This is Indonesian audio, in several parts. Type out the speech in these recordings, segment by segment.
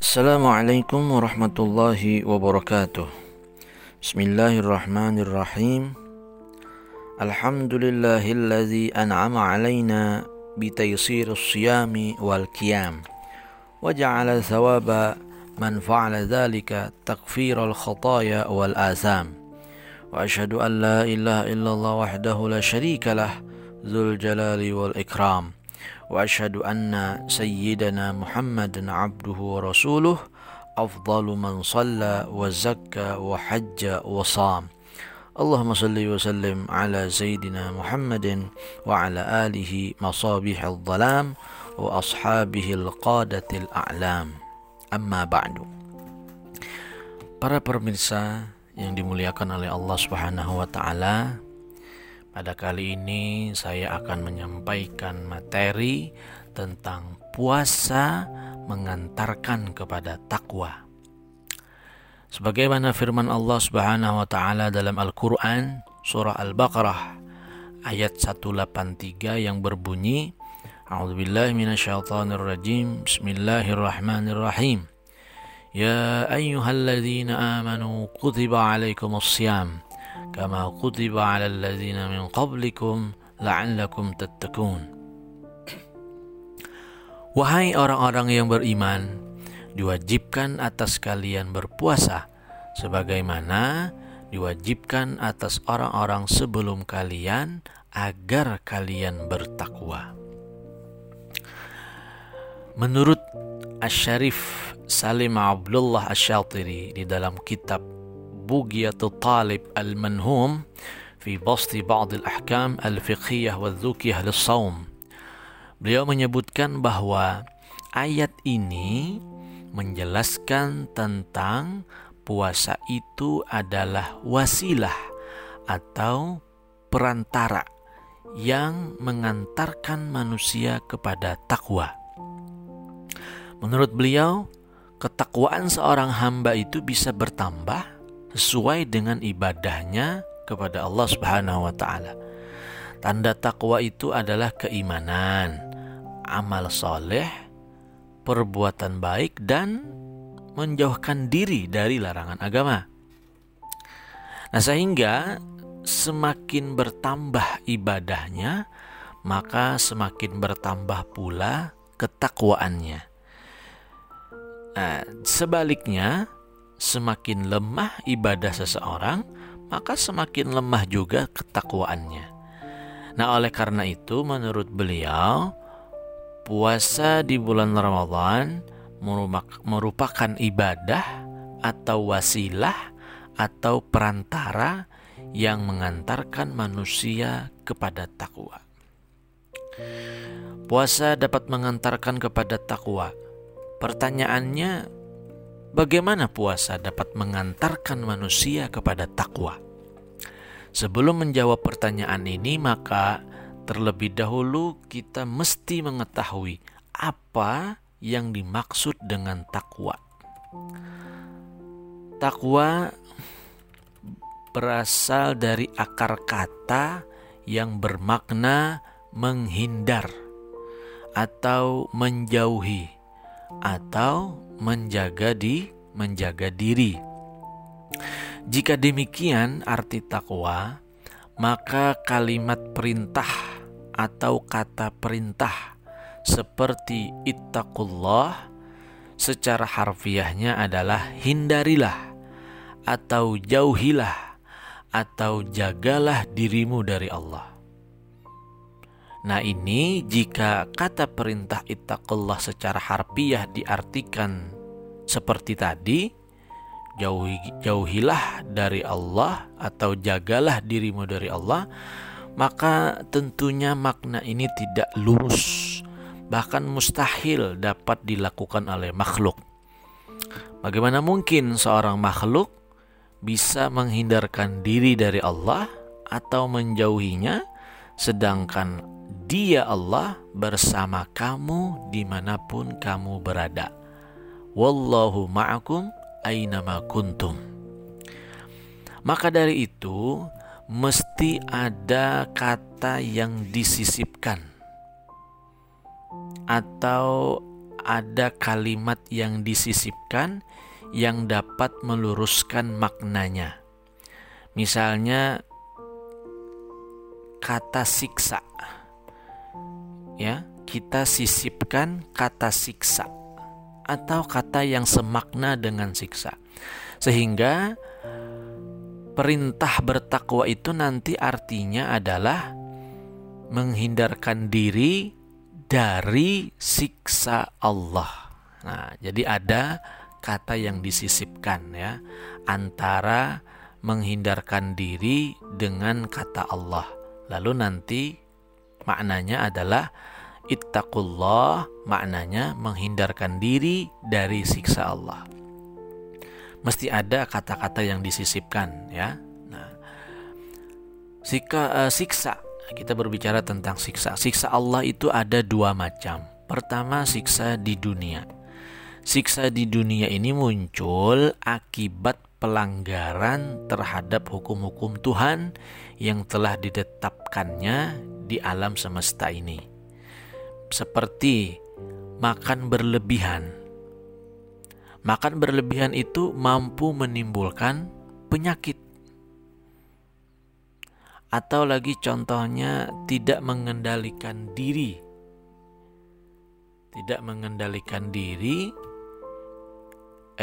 السلام عليكم ورحمة الله وبركاته بسم الله الرحمن الرحيم الحمد لله الذي أنعم علينا بتيسير الصيام والقيام وجعل ثواب من فعل ذلك تكفير الخطايا والآثام وأشهد أن لا إله إلا الله وحده لا شريك له ذو الجلال والإكرام وأشهد أن سيدنا محمد عبده ورسوله أفضل من صلى وزكى وحج وصام. اللهم صل وسلم على سيدنا محمد وعلى آله مصابيح الظلام وأصحابه القادة الأعلام. أما بعد. Para pemirsa yang dimuliakan oleh Allah Subhanahu wa taala, pada kali ini saya akan menyampaikan materi tentang puasa mengantarkan kepada takwa. Sebagaimana firman Allah Subhanahu wa taala dalam Al-Qur'an surah Al-Baqarah ayat 183 yang berbunyi A'udzubillahi minasyaitonirrajim. Bismillahirrahmanirrahim. Ya ayyuhalladzina amanu kutiba alaikumus syiyam kama kutiba 'alal ladzina min qablikum la'allakum tattaqun. Wahai orang-orang yang beriman, diwajibkan atas kalian berpuasa sebagaimana diwajibkan atas orang-orang sebelum kalian agar kalian bertakwa. Menurut Asy-Syarif Salim Abdullah Asy-Syatiri di dalam kitab بوغية الطالب المنهوم في بسط بعض الأحكام الفقهية والذوكية للصوم Beliau menyebutkan bahwa ayat ini menjelaskan tentang puasa itu adalah wasilah atau perantara yang mengantarkan manusia kepada takwa. Menurut beliau, ketakwaan seorang hamba itu bisa bertambah sesuai dengan ibadahnya kepada Allah Subhanahu wa taala. Tanda takwa itu adalah keimanan, amal soleh, perbuatan baik dan menjauhkan diri dari larangan agama. Nah, sehingga semakin bertambah ibadahnya, maka semakin bertambah pula ketakwaannya. Nah, sebaliknya, semakin lemah ibadah seseorang, maka semakin lemah juga ketakwaannya. Nah, oleh karena itu, menurut beliau, puasa di bulan Ramadan merupakan ibadah atau wasilah atau perantara yang mengantarkan manusia kepada takwa. Puasa dapat mengantarkan kepada takwa. Pertanyaannya, Bagaimana puasa dapat mengantarkan manusia kepada takwa? Sebelum menjawab pertanyaan ini, maka terlebih dahulu kita mesti mengetahui apa yang dimaksud dengan takwa. Takwa berasal dari akar kata yang bermakna menghindar atau menjauhi atau menjaga di menjaga diri. Jika demikian arti takwa, maka kalimat perintah atau kata perintah seperti ittaqullah secara harfiahnya adalah hindarilah atau jauhilah atau jagalah dirimu dari Allah. Nah ini jika kata perintah ittaqullah secara harfiah diartikan seperti tadi, jauhi, jauhilah dari Allah atau jagalah dirimu dari Allah, maka tentunya makna ini tidak lurus, bahkan mustahil dapat dilakukan oleh makhluk. Bagaimana mungkin seorang makhluk bisa menghindarkan diri dari Allah atau menjauhinya, sedangkan dia Allah bersama kamu di mana pun kamu berada. Wallahu ma'akum aynama kuntum. Maka dari itu mesti ada kata yang disisipkan atau ada kalimat yang disisipkan yang dapat meluruskan maknanya. Misalnya kata siksa. Ya, kita sisipkan kata siksa atau kata yang semakna dengan siksa. Sehingga perintah bertakwa itu nanti artinya adalah menghindarkan diri dari siksa Allah. Nah, jadi ada kata yang disisipkan ya antara menghindarkan diri dengan kata Allah. Lalu nanti maknanya adalah ittaqullah, maknanya menghindarkan diri dari siksa Allah. Mesti ada kata-kata yang disisipkan ya. Nah, sika, uh, siksa kita berbicara tentang siksa. Siksa Allah itu ada dua macam. Pertama, siksa di dunia. Siksa di dunia ini muncul akibat pelanggaran terhadap hukum-hukum Tuhan yang telah ditetapkannya di alam semesta ini. Seperti makan berlebihan. Makan berlebihan itu mampu menimbulkan penyakit atau lagi contohnya tidak mengendalikan diri. Tidak mengendalikan diri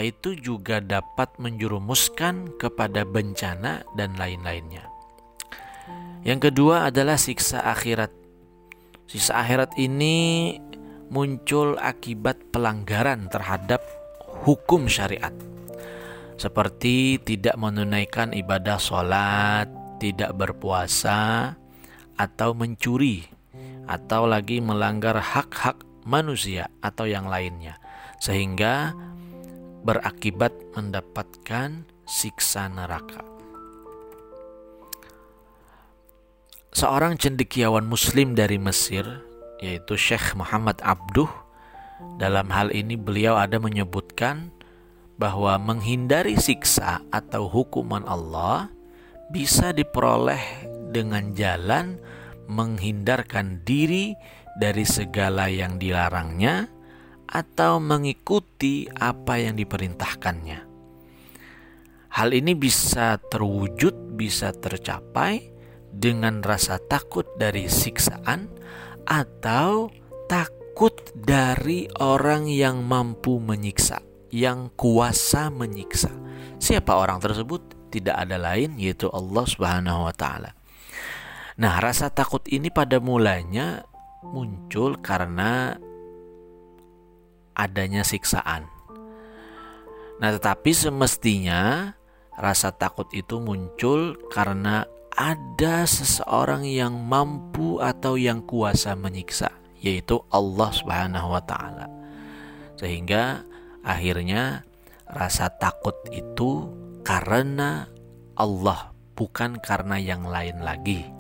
itu juga dapat menjerumuskan kepada bencana dan lain-lainnya. Yang kedua adalah siksa akhirat. Siksa akhirat ini muncul akibat pelanggaran terhadap hukum syariat. Seperti tidak menunaikan ibadah sholat, tidak berpuasa atau mencuri atau lagi melanggar hak-hak manusia atau yang lainnya sehingga berakibat mendapatkan siksa neraka. Seorang cendekiawan muslim dari Mesir yaitu Syekh Muhammad Abduh dalam hal ini beliau ada menyebutkan bahwa menghindari siksa atau hukuman Allah bisa diperoleh dengan jalan menghindarkan diri dari segala yang dilarangnya atau mengikuti apa yang diperintahkannya. Hal ini bisa terwujud, bisa tercapai dengan rasa takut dari siksaan atau takut dari orang yang mampu menyiksa, yang kuasa menyiksa. Siapa orang tersebut? tidak ada lain yaitu Allah Subhanahu wa taala. Nah, rasa takut ini pada mulanya muncul karena adanya siksaan. Nah, tetapi semestinya rasa takut itu muncul karena ada seseorang yang mampu atau yang kuasa menyiksa, yaitu Allah Subhanahu wa taala. Sehingga akhirnya rasa takut itu karena Allah, bukan karena yang lain lagi.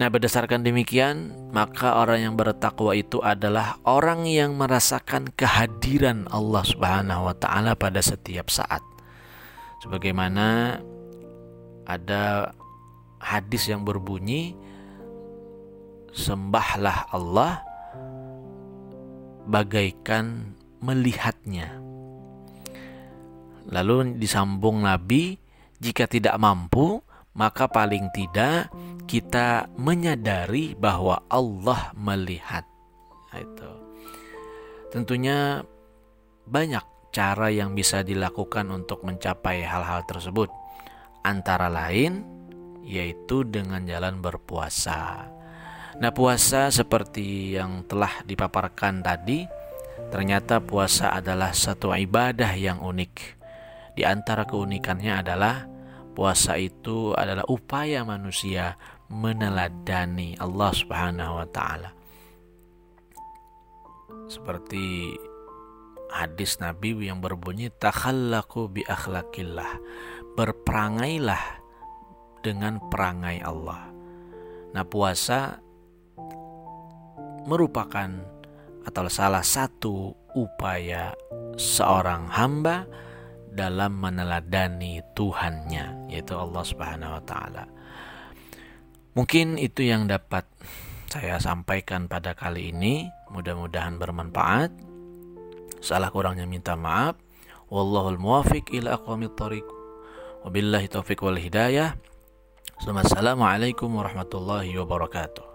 Nah, berdasarkan demikian, maka orang yang bertakwa itu adalah orang yang merasakan kehadiran Allah Subhanahu wa taala pada setiap saat. Sebagaimana ada hadis yang berbunyi sembahlah Allah bagaikan melihatnya Lalu disambung Nabi, jika tidak mampu, maka paling tidak kita menyadari bahwa Allah melihat. Nah, itu. Tentunya banyak cara yang bisa dilakukan untuk mencapai hal-hal tersebut. Antara lain yaitu dengan jalan berpuasa. Nah, puasa seperti yang telah dipaparkan tadi, ternyata puasa adalah satu ibadah yang unik di antara keunikannya adalah puasa itu adalah upaya manusia meneladani Allah Subhanahu wa taala. Seperti hadis Nabi yang berbunyi takhallaku bi akhlakillah. Berperangailah dengan perangai Allah. Nah, puasa merupakan atau salah satu upaya seorang hamba dalam meneladani Tuhannya yaitu Allah Subhanahu wa taala. Mungkin itu yang dapat saya sampaikan pada kali ini. Mudah-mudahan bermanfaat. Salah kurangnya minta maaf. Wallahul muwafiq ila aqwamit thoriq. Wabillahi taufiq wal hidayah. Assalamualaikum warahmatullahi wabarakatuh.